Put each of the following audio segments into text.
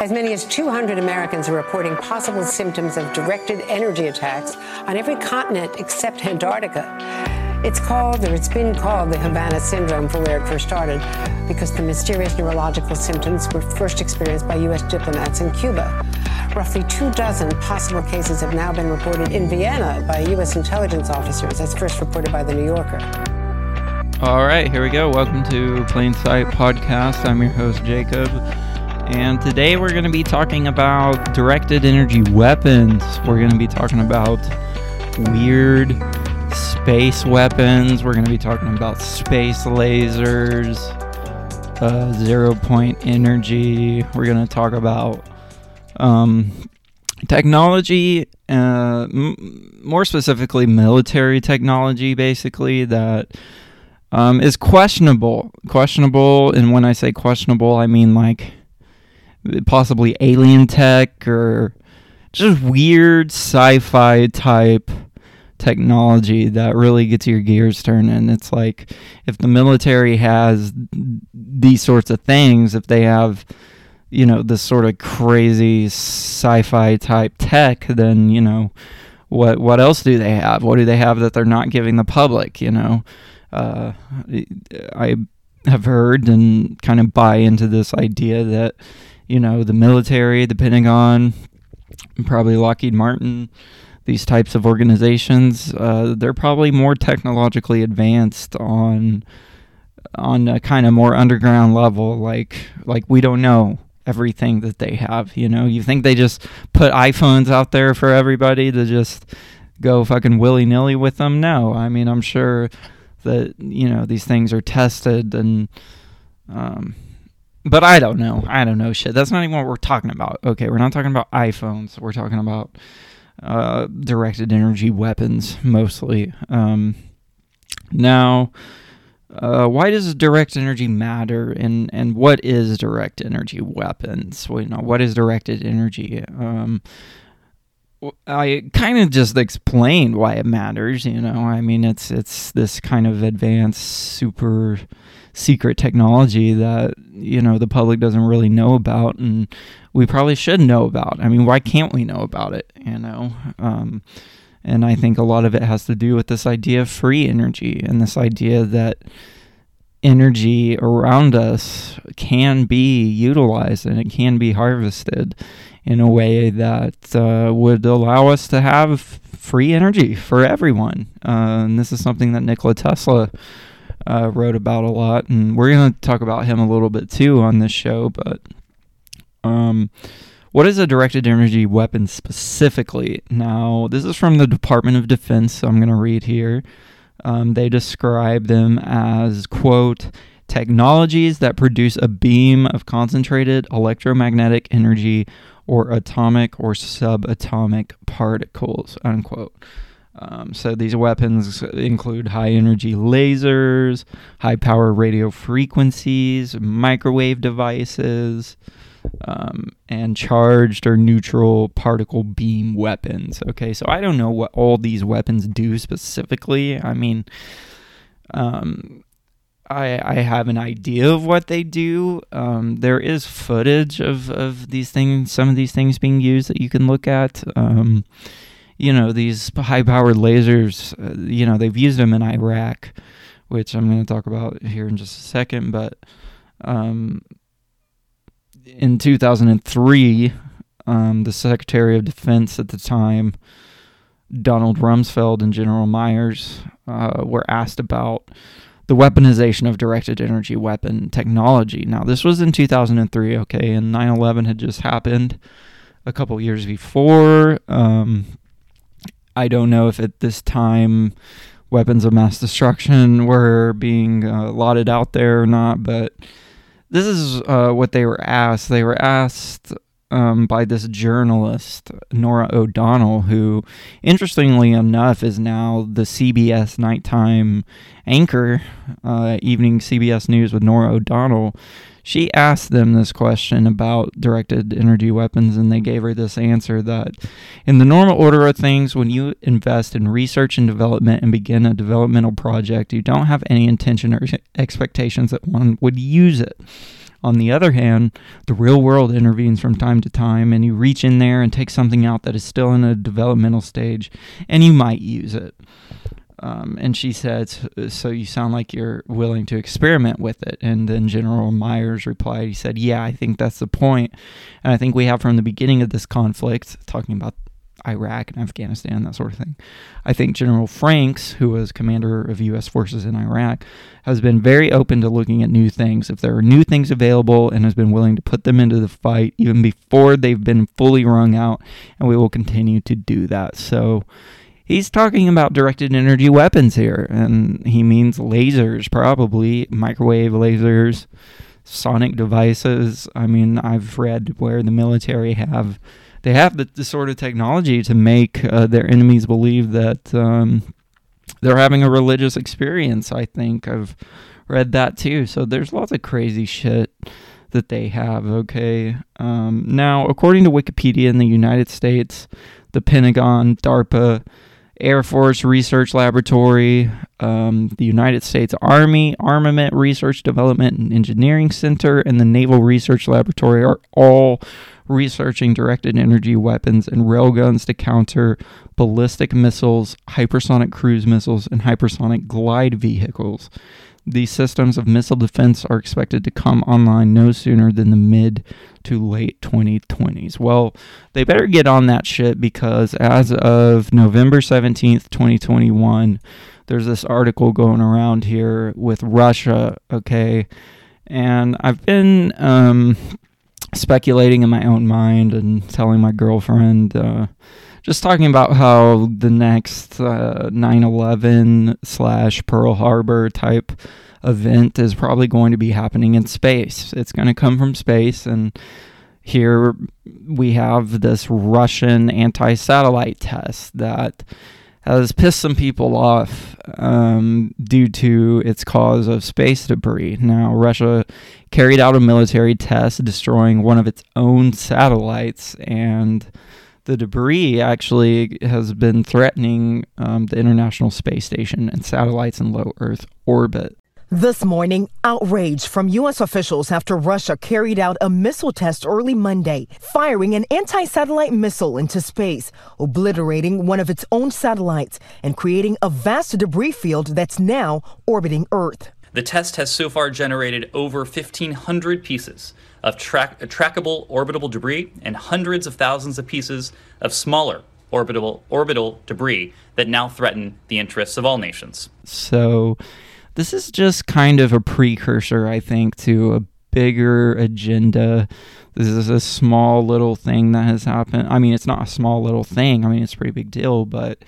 As many as 200 Americans are reporting possible symptoms of directed energy attacks on every continent except Antarctica. It's called, or it's been called, the Havana syndrome for where it first started, because the mysterious neurological symptoms were first experienced by U.S. diplomats in Cuba. Roughly two dozen possible cases have now been reported in Vienna by U.S. intelligence officers, as first reported by The New Yorker. All right, here we go. Welcome to Plain Sight Podcast. I'm your host, Jacob. And today we're going to be talking about directed energy weapons. We're going to be talking about weird space weapons. We're going to be talking about space lasers, uh, zero point energy. We're going to talk about um, technology, uh, m- more specifically, military technology, basically, that um, is questionable. Questionable, and when I say questionable, I mean like possibly alien tech or just weird sci fi type technology that really gets your gears turning. It's like if the military has these sorts of things, if they have, you know, this sort of crazy sci-fi type tech, then you know, what what else do they have? What do they have that they're not giving the public? You know, uh, I have heard and kind of buy into this idea that you know the military, the Pentagon, probably Lockheed Martin these types of organizations, uh, they're probably more technologically advanced on on a kind of more underground level. Like like we don't know everything that they have. You know, you think they just put iPhones out there for everybody to just go fucking willy nilly with them? No, I mean I'm sure that you know these things are tested and. Um, but I don't know. I don't know shit. That's not even what we're talking about. Okay, we're not talking about iPhones. We're talking about uh, directed energy weapons mostly. Um, now, uh, why does direct energy matter, and and what is direct energy weapons? Well, you know, what is directed energy? Um, I kind of just explained why it matters. You know, I mean, it's it's this kind of advanced, super secret technology that you know the public doesn't really know about, and we probably should know about. I mean, why can't we know about it? You know, um, and I think a lot of it has to do with this idea of free energy and this idea that energy around us can be utilized and it can be harvested in a way that uh, would allow us to have free energy for everyone. Uh, and this is something that Nikola Tesla uh, wrote about a lot, and we're going to talk about him a little bit too on this show. But um, what is a directed energy weapon specifically? Now, this is from the Department of Defense, so I'm going to read here. Um, they describe them as, quote, technologies that produce a beam of concentrated electromagnetic energy or atomic or subatomic particles, unquote. Um, so these weapons include high energy lasers, high power radio frequencies, microwave devices, um, and charged or neutral particle beam weapons. Okay, so I don't know what all these weapons do specifically. I mean, um, I, I have an idea of what they do. Um, there is footage of, of these things, some of these things being used that you can look at. Um, you know, these high powered lasers, uh, you know, they've used them in Iraq, which I'm going to talk about here in just a second. But um, in 2003, um, the Secretary of Defense at the time, Donald Rumsfeld and General Myers, uh, were asked about the weaponization of directed energy weapon technology. Now, this was in 2003, okay, and 9 11 had just happened a couple years before. Um, I don't know if at this time weapons of mass destruction were being uh, lauded out there or not, but this is uh, what they were asked. They were asked um, by this journalist, Norah O'Donnell, who, interestingly enough, is now the CBS nighttime anchor, uh, evening CBS News with Norah O'Donnell she asked them this question about directed energy weapons, and they gave her this answer that in the normal order of things, when you invest in research and development and begin a developmental project, you don't have any intention or expectations that one would use it. On the other hand, the real world intervenes from time to time, and you reach in there and take something out that is still in a developmental stage, and you might use it. Um, and she said, So you sound like you're willing to experiment with it. And then General Myers replied, He said, Yeah, I think that's the point. And I think we have from the beginning of this conflict, talking about Iraq and Afghanistan, that sort of thing. I think General Franks, who was commander of U.S. forces in Iraq, has been very open to looking at new things. If there are new things available, and has been willing to put them into the fight even before they've been fully wrung out, and we will continue to do that. So he's talking about directed energy weapons here, and he means lasers, probably microwave lasers, sonic devices. I mean, I've read where the military have they have the, the sort of technology to make uh, their enemies believe that um, they're having a religious experience. I think I've read that too. So there's lots of crazy shit that they have. Okay. Um, now, according to Wikipedia in the United States, the Pentagon, DARPA, Air Force Research Laboratory, um, the United States Army Armament Research Development and Engineering Center, and the Naval Research Laboratory are all researching directed energy weapons and railguns to counter ballistic missiles, hypersonic cruise missiles, and hypersonic glide vehicles. These systems of missile defense are expected to come online no sooner than the mid to late 2020s. Well, they better get on that shit because as of November 17th, 2021, there's this article going around here with Russia, okay? And I've been um, speculating in my own mind and telling my girlfriend, uh, just talking about how the next uh, 9 11 slash Pearl Harbor type event is probably going to be happening in space. It's going to come from space, and here we have this Russian anti satellite test that has pissed some people off um, due to its cause of space debris. Now, Russia carried out a military test destroying one of its own satellites, and the debris actually has been threatening um, the International Space Station and satellites in low Earth orbit. This morning, outrage from U.S. officials after Russia carried out a missile test early Monday, firing an anti satellite missile into space, obliterating one of its own satellites and creating a vast debris field that's now orbiting Earth. The test has so far generated over 1,500 pieces of track- trackable orbitable debris and hundreds of thousands of pieces of smaller orbital, orbital debris that now threaten the interests of all nations. So this is just kind of a precursor, I think, to a bigger agenda. This is a small little thing that has happened. I mean, it's not a small little thing. I mean, it's a pretty big deal, but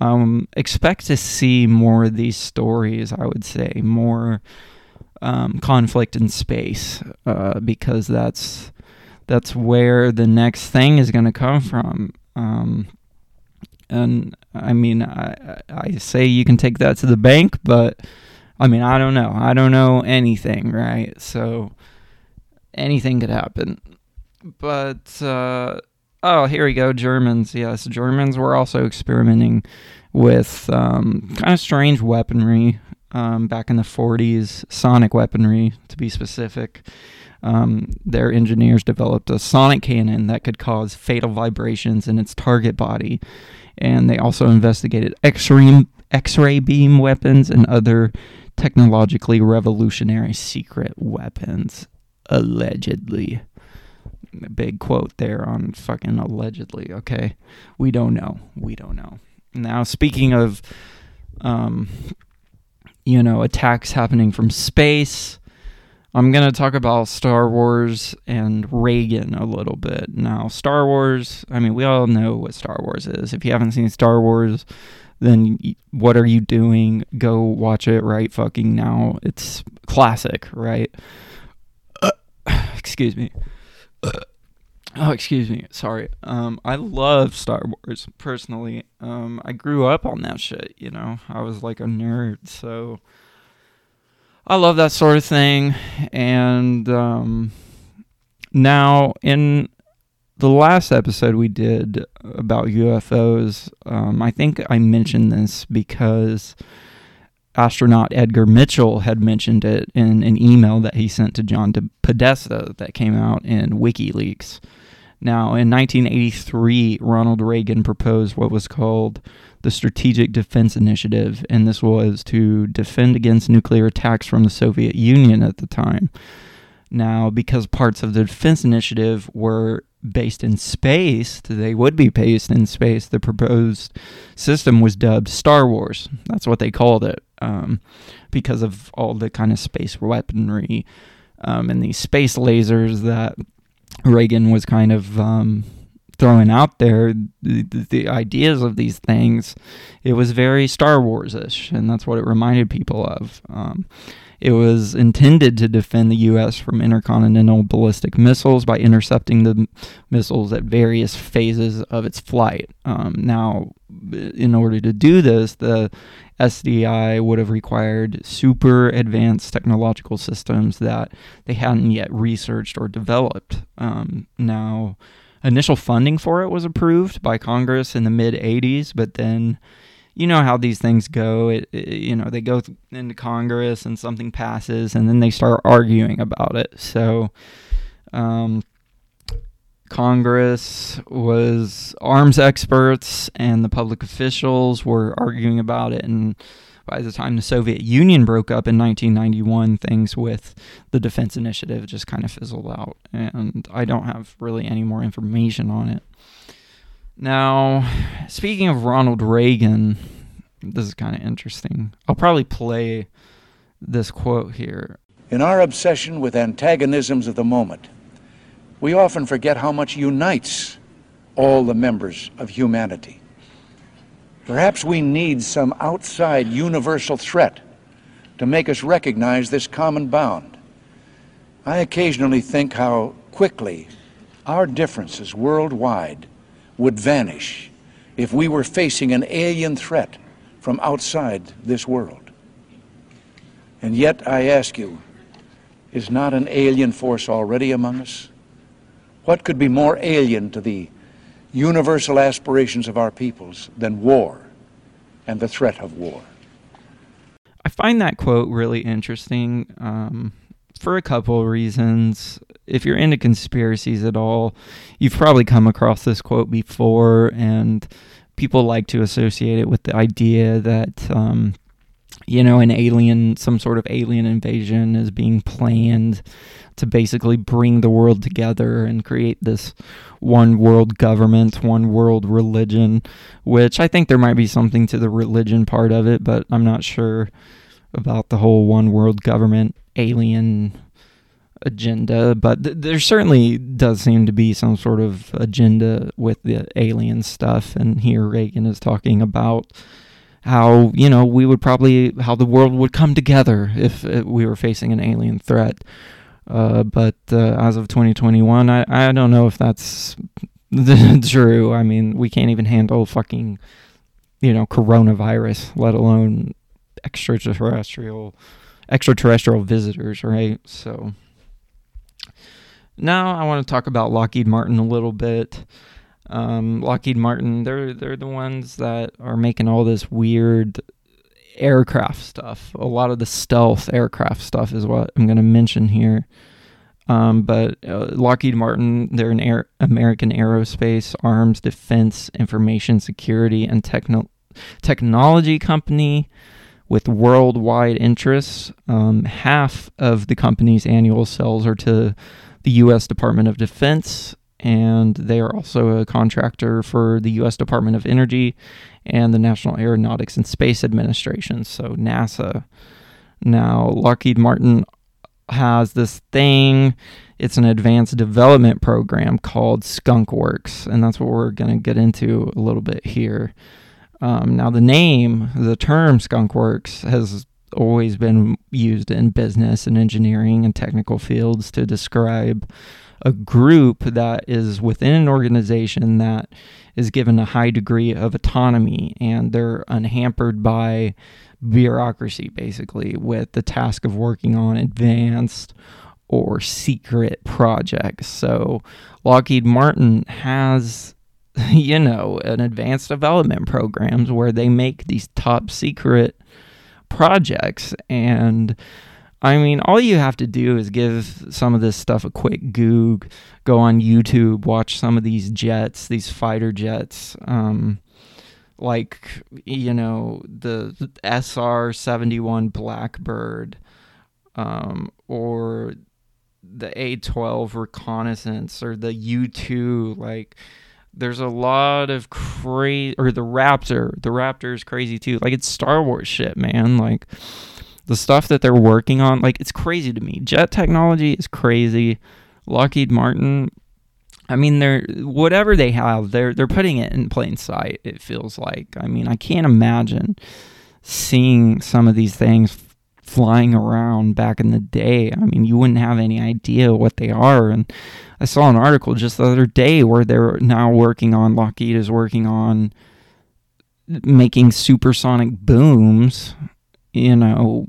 um, expect to see more of these stories. I would say more um, conflict in space uh, because that's that's where the next thing is going to come from. Um, and I mean, I, I say you can take that to the bank, but I mean, I don't know. I don't know anything, right? So anything could happen. But uh, oh, here we go. Germans, yes, Germans were also experimenting with um, kind of strange weaponry um, back in the 40s, sonic weaponry to be specific. Um, their engineers developed a sonic cannon that could cause fatal vibrations in its target body. And they also investigated X-ray, X-ray beam weapons and other technologically revolutionary secret weapons, allegedly. Big quote there on fucking allegedly, okay? We don't know. We don't know. Now, speaking of, um, you know, attacks happening from space, I'm going to talk about Star Wars and Reagan a little bit. Now, Star Wars, I mean, we all know what Star Wars is. If you haven't seen Star Wars, then what are you doing? Go watch it right fucking now. It's classic, right? Excuse me. Oh, excuse me. Sorry. Um, I love Star Wars personally. Um, I grew up on that shit. You know, I was like a nerd, so I love that sort of thing. And um, now in the last episode we did about UFOs, um, I think I mentioned this because astronaut Edgar Mitchell had mentioned it in an email that he sent to John Podesta that came out in WikiLeaks. Now, in 1983, Ronald Reagan proposed what was called the Strategic Defense Initiative, and this was to defend against nuclear attacks from the Soviet Union at the time. Now, because parts of the defense initiative were based in space, they would be based in space, the proposed system was dubbed Star Wars. That's what they called it um, because of all the kind of space weaponry um, and these space lasers that Reagan was kind of um, throwing out there, the, the, ideas of these things, it was very Star Wars ish, and that's what it reminded people of. Um, it was intended to defend the U.S. from intercontinental ballistic missiles by intercepting the missiles at various phases of its flight. Um, now, in order to do this, the SDI would have required super advanced technological systems that they hadn't yet researched or developed. Um, now, initial funding for it was approved by Congress in the mid 80s, but then you know how these things go. It, it, you know, they go into Congress and something passes, and then they start arguing about it. So, um, Congress was arms experts and the public officials were arguing about it. And by the time the Soviet Union broke up in 1991, things with the defense initiative just kind of fizzled out. And I don't have really any more information on it. Now, speaking of Ronald Reagan, this is kind of interesting. I'll probably play this quote here. In our obsession with antagonisms of the moment, we often forget how much unites all the members of humanity. Perhaps we need some outside universal threat to make us recognize this common bound. I occasionally think how quickly our differences worldwide would vanish if we were facing an alien threat from outside this world. And yet, I ask you, is not an alien force already among us? What could be more alien to the universal aspirations of our peoples than war and the threat of war? I find that quote really interesting um, for a couple of reasons. If you're into conspiracies at all, you've probably come across this quote before, and people like to associate it with the idea that. Um, you know, an alien, some sort of alien invasion is being planned to basically bring the world together and create this one world government, one world religion, which I think there might be something to the religion part of it, but I'm not sure about the whole one world government alien agenda. But th- there certainly does seem to be some sort of agenda with the alien stuff, and here Reagan is talking about how you know we would probably how the world would come together if we were facing an alien threat uh, but uh, as of 2021, I, I don't know if that's true. I mean, we can't even handle fucking, you know, coronavirus, let alone extraterrestrial extraterrestrial visitors, right? So now I want to talk about Lockheed Martin a little bit. Um, Lockheed Martin, they're they're the ones that are making all this weird aircraft stuff. A lot of the stealth aircraft stuff is what I'm going to mention here. Um, but uh, Lockheed Martin, they're an air, American aerospace, arms, defense, information security, and techno- technology company with worldwide interests. Um, half of the company's annual sales are to the U.S. Department of Defense, and they are also a contractor for the U.S. Department of Energy and the National Aeronautics and Space Administration, so NASA. Now, Lockheed Martin has this thing. It's an advanced development program called Skunk Works, and that's what we're going to get into a little bit here. Um, now, the name, the term Skunk Works, has always been used in business and engineering and technical fields to describe a group that is within an organization that is given a high degree of autonomy and they're unhampered by bureaucracy, basically, with the task of working on advanced or secret projects. So Lockheed Martin has, you know, an advanced development programs where they make these top secret projects. And I mean, all you have to do is give some of this stuff a quick goog, go on YouTube, watch some of these jets, these fighter jets. Um, like you know the SR seventy one Blackbird, um, or the A twelve reconnaissance or the U two. Like there's a lot of crazy or the Raptor. The Raptor is crazy too. Like it's Star Wars shit, man. Like the stuff that they're working on, like it's crazy to me. Jet technology is crazy. Lockheed Martin I mean, they're whatever they have, they're they're putting it in plain sight. It feels like. I mean, I can't imagine seeing some of these things flying around back in the day. I mean, you wouldn't have any idea what they are. And I saw an article just the other day where they're now working on Lockheed is working on making supersonic booms. You know,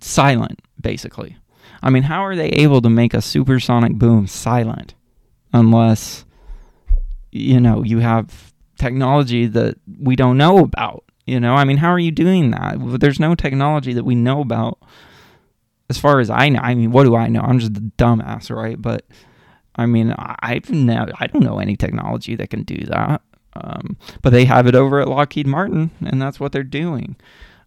silent basically. I mean, how are they able to make a supersonic boom silent? unless you know you have technology that we don't know about you know i mean how are you doing that? There's no technology that we know about as far as i know i mean what do i know? I'm just a dumbass right? But i mean i've never i don't know any technology that can do that um, but they have it over at lockheed martin and that's what they're doing.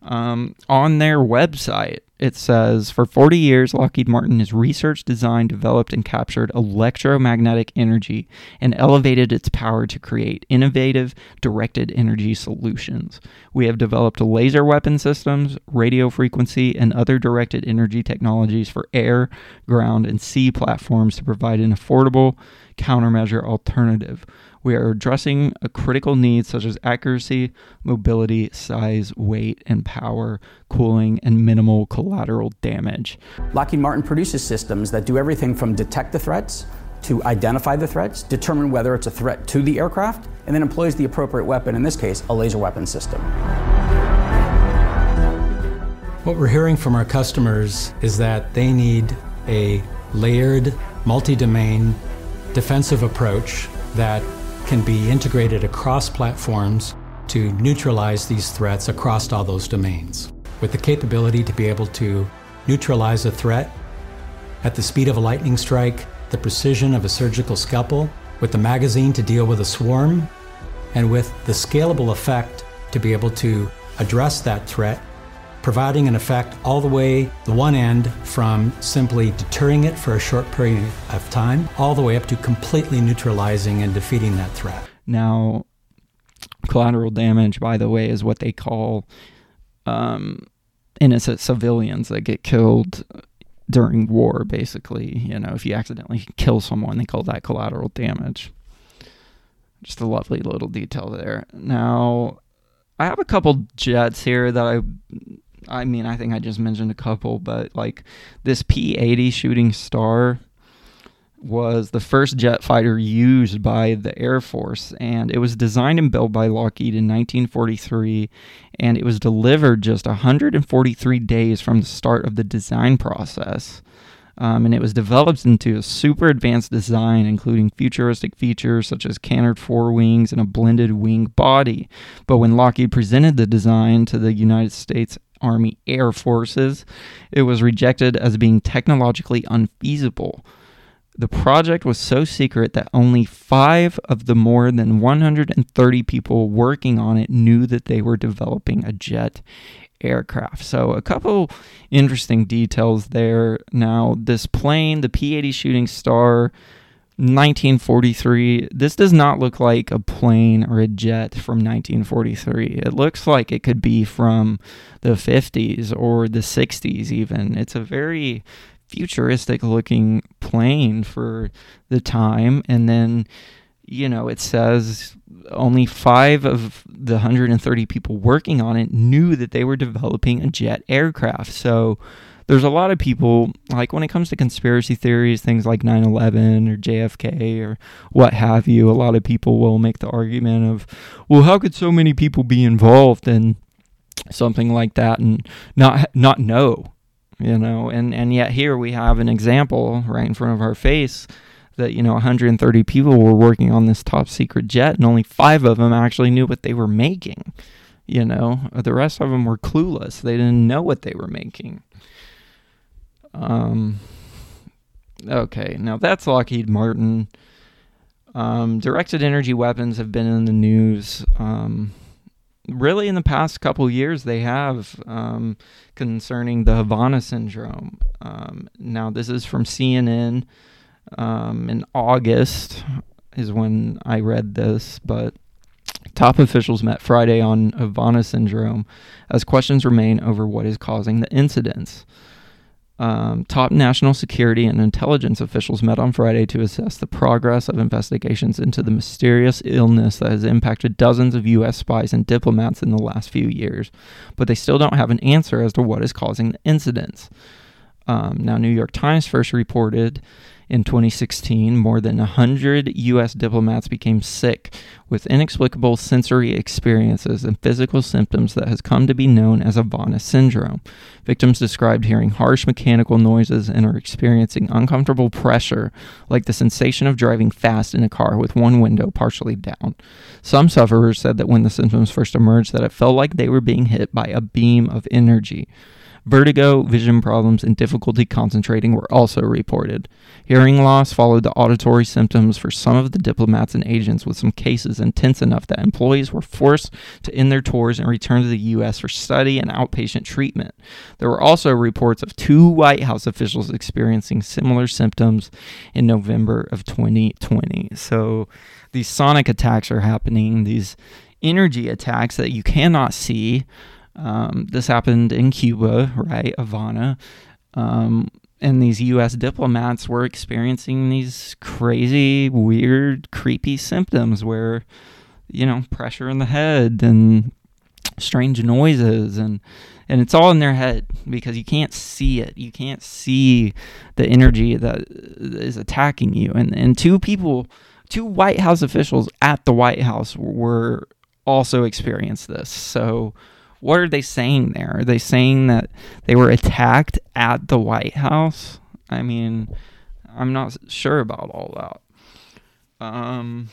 Um, on their website it says for 40 years, Lockheed Martin has researched, designed, developed, and captured electromagnetic energy and elevated its power to create innovative directed energy solutions. We have developed laser weapon systems, radio frequency, and other directed energy technologies for air, ground, and sea platforms to provide an affordable countermeasure alternative we are addressing a critical need such as accuracy, mobility, size, weight, and power, cooling, and minimal collateral damage. Lockheed Martin produces systems that do everything from detect the threats to identify the threats, determine whether it's a threat to the aircraft, and then employs the appropriate weapon, in this case, a laser weapon system. What we're hearing from our customers is that they need a layered, multi domain defensive approach that can be integrated across platforms to neutralize these threats across all those domains. With the capability to be able to neutralize a threat at the speed of a lightning strike, the precision of a surgical scalpel, with the magazine to deal with a swarm, and with the scalable effect to be able to address that threat providing an effect all the way the one end from simply deterring it for a short period of time, all the way up to completely neutralizing and defeating that threat. Now, collateral damage, by the way, is what they call um, innocent civilians that get killed during war, basically. You know, if you accidentally kill someone, they call that collateral damage. Just a lovely little detail there. Now, I have a couple jets here that I I mean, I think I just mentioned a couple, but like this P 80 Shooting Star was the first jet fighter used by the Air Force, and it was designed and built by Lockheed in 1943, and it was delivered just 143 days from the start of the design process. Um, and it was developed into a super advanced design, including futuristic features such as canted forewings and a blended wing body. But when Lockheed presented the design to the United States Army Air Forces, it was rejected as being technologically unfeasible. The project was so secret that only five of the more than 130 people working on it knew that they were developing a jet aircraft. So, a couple interesting details there. Now, this plane, the P 80 Shooting Star, 1943. This does not look like a plane or a jet from 1943. It looks like it could be from the 50s or the 60s, even. It's a very futuristic looking plane for the time. And then, you know, it says only five of the 130 people working on it knew that they were developing a jet aircraft. So, there's a lot of people, like when it comes to conspiracy theories, things like 9 11 or JFK or what have you, a lot of people will make the argument of, well, how could so many people be involved in something like that and not not know? You know, and, and yet here we have an example right in front of our face that you know 130 people were working on this top secret jet and only five of them actually knew what they were making You know, the rest of them were clueless. They didn't know what they were making. Um, okay, now that's Lockheed Martin. Um, directed energy weapons have been in the news. Um, really, in the past couple years, they have um, concerning the Havana syndrome. Um, now, this is from CNN um, in August, is when I read this, but Top officials met Friday on Havana syndrome as questions remain over what is causing the incidents. Um, top national security and intelligence officials met on Friday to assess the progress of investigations into the mysterious illness that has impacted dozens of U.S. spies and diplomats in the last few years, but they still don't have an answer as to what is causing the incidents. Um, now, New York Times first reported in 2016, more than 100 U.S. diplomats became sick with inexplicable sensory experiences and physical symptoms that has come to be known as Havana syndrome. Victims described hearing harsh mechanical noises and are experiencing uncomfortable pressure, like the sensation of driving fast in a car with one window partially down. Some sufferers said that when the symptoms first emerged that it felt like they were being hit by a beam of energy. Vertigo, vision problems, and difficulty concentrating were also reported. Hearing loss followed the auditory symptoms for some of the diplomats and agents, with some cases intense enough that employees were forced to end their tours and return to the U.S. for study and outpatient treatment. There were also reports of two White House officials experiencing similar symptoms in November of 2020. So these sonic attacks are happening, these energy attacks that you cannot see. Um, this happened in Cuba, right? Havana. Um, and these U.S. diplomats were experiencing these crazy, weird, creepy symptoms where, you know, pressure in the head and strange noises and and it's all in their head because you can't see it. You can't see the energy that is attacking you. And and two people, two White House officials at the White House were also experienced this. So what are they saying there? Are they saying that they were attacked at the White House? I mean, I'm not sure about all that. Um,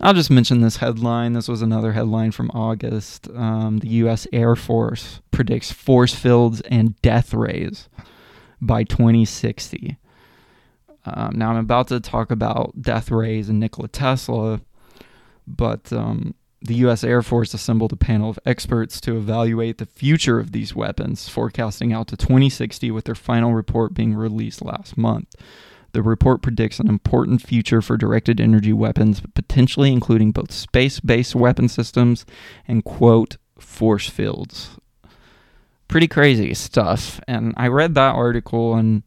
I'll just mention this headline. This was another headline from August. Um, the U.S. Air Force predicts force fields and death rays by 2060. Um, now, I'm about to talk about death rays and Nikola Tesla, but um, the U.S. Air Force assembled a panel of experts to evaluate the future of these weapons, forecasting out to 2060 with their final report being released last month. The report predicts an important future for directed energy weapons, potentially including both space based weapon systems and, quote, force fields. Pretty crazy stuff. And I read that article and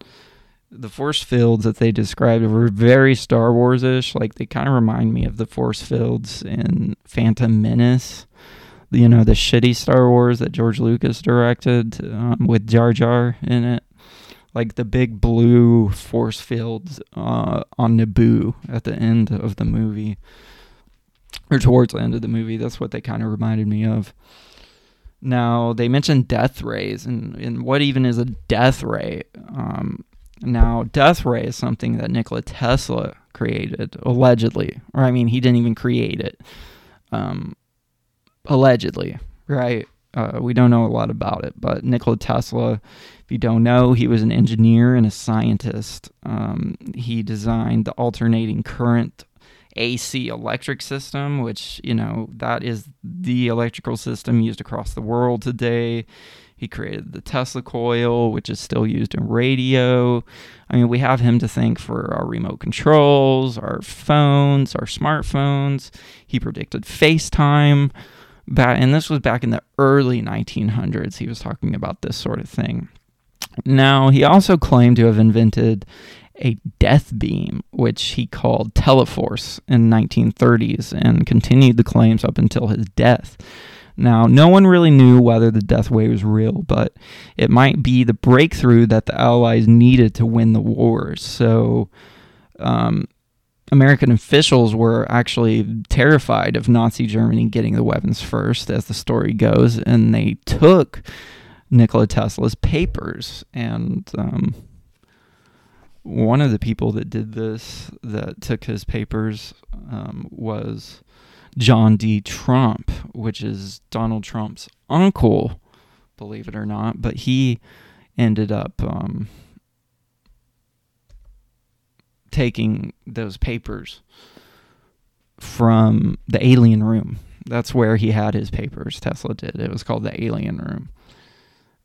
the force fields that they described were very Star Wars ish. Like they kind of remind me of the force fields in Phantom Menace. You know, the shitty Star Wars that George Lucas directed um, with Jar Jar in it. Like the big blue force fields uh, on Naboo at the end of the movie, or towards the end of the movie. That's what they kind of reminded me of. Now, they mentioned death rays, and, and what even is a death ray? Um, now, death ray is something that Nikola Tesla created, allegedly. Or, I mean, he didn't even create it. Um, allegedly, right? Uh, we don't know a lot about it, but Nikola Tesla, if you don't know, he was an engineer and a scientist. Um, he designed the alternating current AC electric system, which, you know, that is the electrical system used across the world today. He created the Tesla coil, which is still used in radio. I mean, we have him to thank for our remote controls, our phones, our smartphones. He predicted FaceTime. Back, and this was back in the early 1900s. He was talking about this sort of thing. Now, he also claimed to have invented a death beam, which he called Teleforce in 1930s, and continued the claims up until his death. Now, no one really knew whether the death ray was real, but it might be the breakthrough that the Allies needed to win the war. So, um, American officials were actually terrified of Nazi Germany getting the weapons first, as the story goes, and they took Nikola Tesla's papers. And um, one of the people that did this, that took his papers, um, was John D. Trump, which is Donald Trump's uncle, believe it or not. But he ended up um, taking those papers from the alien room. That's where he had his papers. Tesla did. It was called the alien room.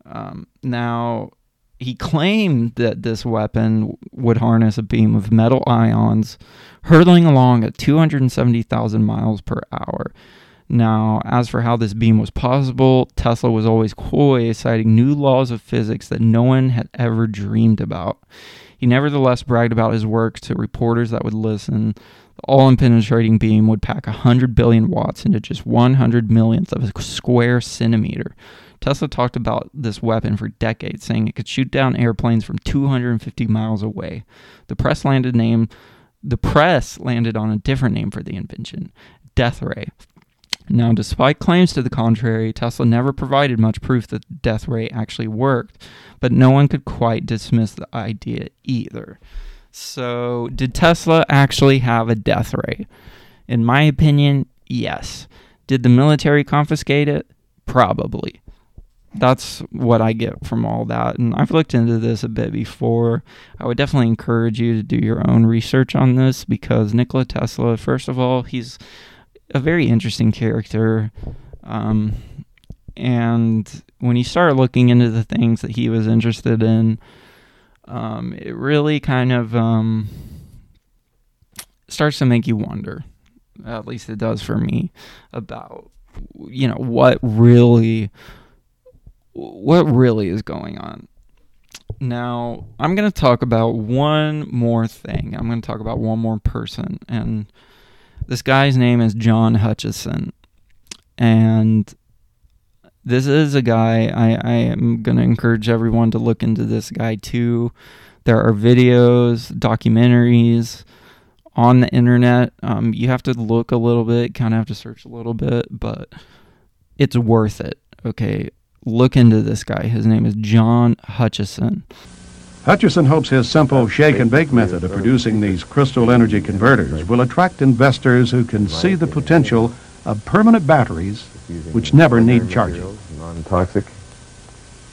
Um, now, he claimed that this weapon would harness a beam of metal ions hurtling along at 270,000 miles per hour. Now, as for how this beam was possible, Tesla was always coy, citing new laws of physics that no one had ever dreamed about. He nevertheless bragged about his work to reporters that would listen. The all penetrating beam would pack 100 billion watts into just 100 millionth of a square centimeter. Tesla talked about this weapon for decades, saying it could shoot down airplanes from 250 miles away. The press landed name the press landed on a different name for the invention, death ray. Now, despite claims to the contrary, Tesla never provided much proof that the death ray actually worked, but no one could quite dismiss the idea either. So, did Tesla actually have a death ray? In my opinion, yes. Did the military confiscate it? Probably that's what I get from all that. And I've looked into this a bit before. I would definitely encourage you to do your own research on this because Nikola Tesla, first of all, he's a very interesting character. Um, and when you start looking into the things that he was interested in, um, it really kind of um, starts to make you wonder. At least it does for me about you know what really what really is going on. Now, I'm going to talk about one more thing. I'm going to talk about one more person. And this guy's name is John Hutchison. And this is a guy I, I am going to encourage everyone to look into this guy too. There are videos, documentaries on the internet. Um, you have to look a little bit, kind of have to search a little bit, but it's worth it. Okay look into this guy. His name is John Hutchison. Hutchison hopes his simple shake and bake method of producing these crystal energy converters will attract investors who can see the potential of permanent batteries which never need charging. Non-toxic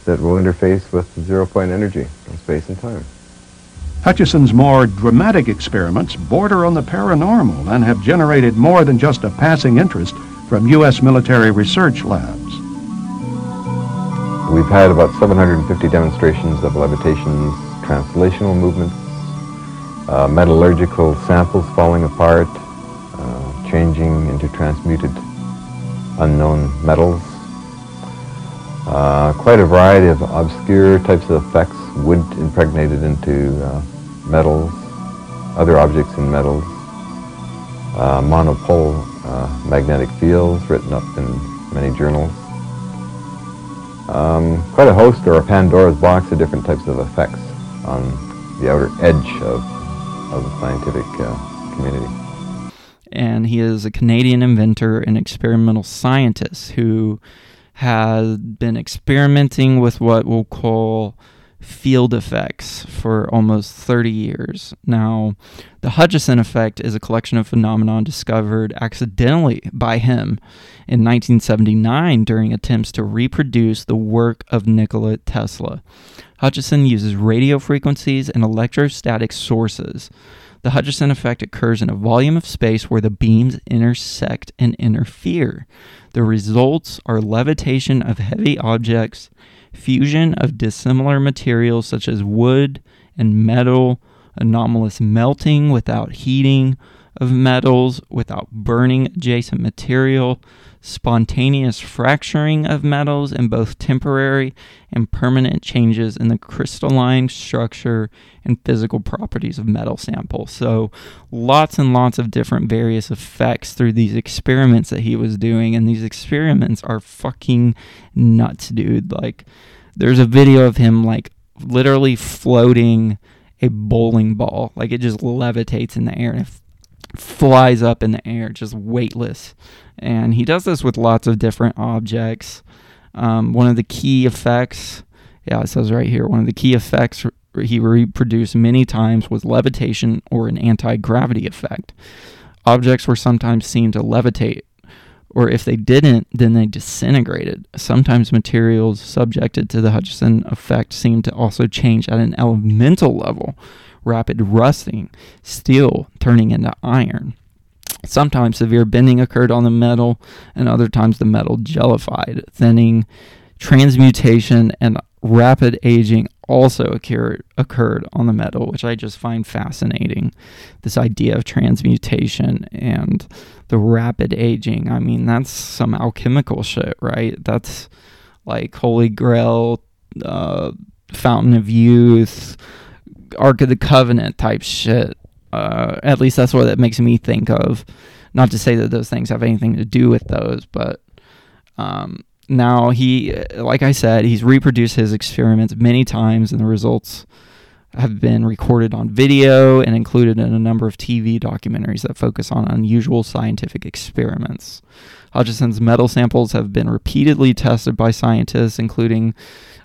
that will interface with zero-point energy in space and time. Hutchison's more dramatic experiments border on the paranormal and have generated more than just a passing interest from U.S. military research labs. We've had about 750 demonstrations of levitations, translational movements, uh, metallurgical samples falling apart, uh, changing into transmuted unknown metals. Uh, quite a variety of obscure types of effects, wood impregnated into uh, metals, other objects in metals, uh, monopole uh, magnetic fields written up in many journals. Um, quite a host or a Pandora's box of different types of effects on the outer edge of, of the scientific uh, community. And he is a Canadian inventor and experimental scientist who has been experimenting with what we'll call field effects for almost 30 years. Now, the Hutchison effect is a collection of phenomena discovered accidentally by him in 1979 during attempts to reproduce the work of Nikola Tesla. Hutchison uses radio frequencies and electrostatic sources. The Hutchison effect occurs in a volume of space where the beams intersect and interfere. The results are levitation of heavy objects fusion of dissimilar materials such as wood and metal, anomalous melting without heating of metals, without burning adjacent material, spontaneous fracturing of metals, and both temporary and permanent changes in the crystalline structure and physical properties of metal samples. So, lots and lots of different various effects through these experiments that he was doing, and these experiments are fucking nuts, dude. Like, there's a video of him, like, literally floating a bowling ball. Like, it just levitates in the air and flies up in the air, just weightless. And he does this with lots of different objects. Um, one of the key effects, yeah, it says right here, one of the key effects he reproduced many times was levitation or an anti gravity effect. Objects were sometimes seen to levitate, or if they didn't, then they disintegrated. Sometimes materials subjected to the Hutchison effect seemed to also change at an elemental level, rapid rusting, steel turning into iron. Sometimes severe bending occurred on the metal, and other times the metal jellified, thinning, transmutation, and rapid aging also occurred, occurred on the metal, which I just find fascinating. This idea of transmutation and the rapid aging. I mean, that's some alchemical shit, right? That's like Holy Grail, uh, Fountain of Youth, Ark of the Covenant type shit. Uh, at least that's what it makes me think of. Not to say that those things have anything to do with those, but um, now he, like I said, he's reproduced his experiments many times, and the results have been recorded on video and included in a number of TV documentaries that focus on unusual scientific experiments. Hutchison's metal samples have been repeatedly tested by scientists, including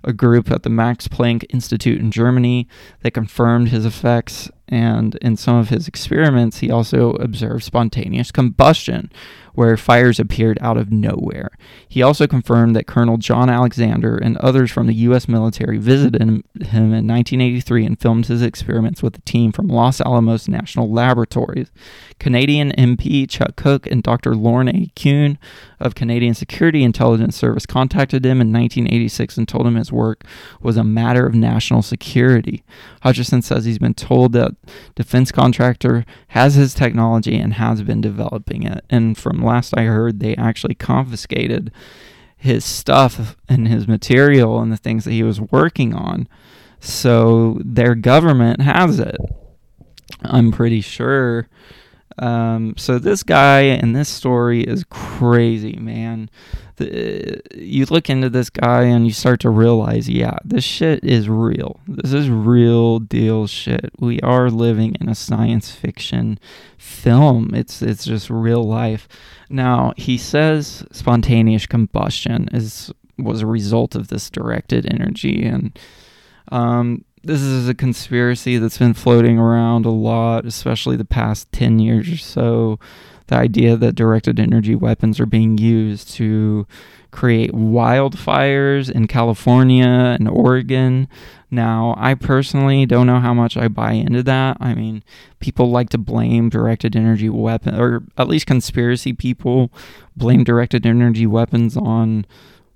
a group at the Max Planck Institute in Germany that confirmed his effects. And in some of his experiments, he also observed spontaneous combustion, where fires appeared out of nowhere. He also confirmed that Colonel John Alexander and others from the U.S. military visited him in 1983 and filmed his experiments with a team from Los Alamos National Laboratories. Canadian MP Chuck Cook and Dr. Lorne A. Kuhn of Canadian Security Intelligence Service contacted him in 1986 and told him his work was a matter of national security. Hutchison says he's been told that defense contractor has his technology and has been developing it. And from last I heard, they actually confiscated his stuff and his material and the things that he was working on. So their government has it. I'm pretty sure um, so this guy and this story is crazy, man. The, you look into this guy and you start to realize, yeah, this shit is real. This is real deal shit. We are living in a science fiction film. It's it's just real life. Now he says spontaneous combustion is was a result of this directed energy and um, this is a conspiracy that's been floating around a lot, especially the past 10 years or so. The idea that directed energy weapons are being used to create wildfires in California and Oregon. Now, I personally don't know how much I buy into that. I mean, people like to blame directed energy weapons, or at least conspiracy people blame directed energy weapons on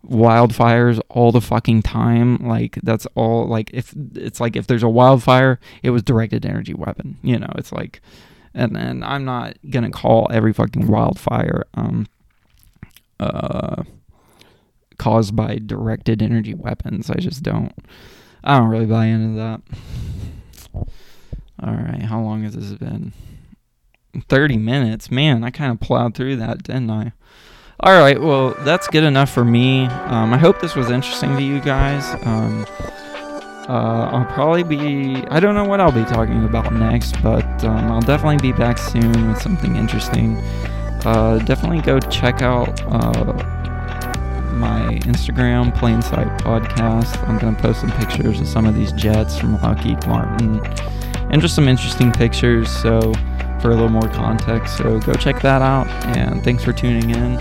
wildfires all the fucking time. Like that's all like if it's like if there's a wildfire, it was directed energy weapon. You know, it's like and then I'm not gonna call every fucking wildfire um uh caused by directed energy weapons. I just don't I don't really buy into that. Alright, how long has this been? 30 minutes. Man, I kind of plowed through that, didn't I? All right, well, that's good enough for me. Um, I hope this was interesting to you guys. Um, uh, I'll probably be, I don't know what I'll be talking about next, but um, I'll definitely be back soon with something interesting. Uh, definitely go check out uh, my Instagram, Plainsight Podcast. I'm going to post some pictures of some of these jets from Lockheed Martin and just some interesting pictures. So, for a little more context. So, go check that out. And thanks for tuning in.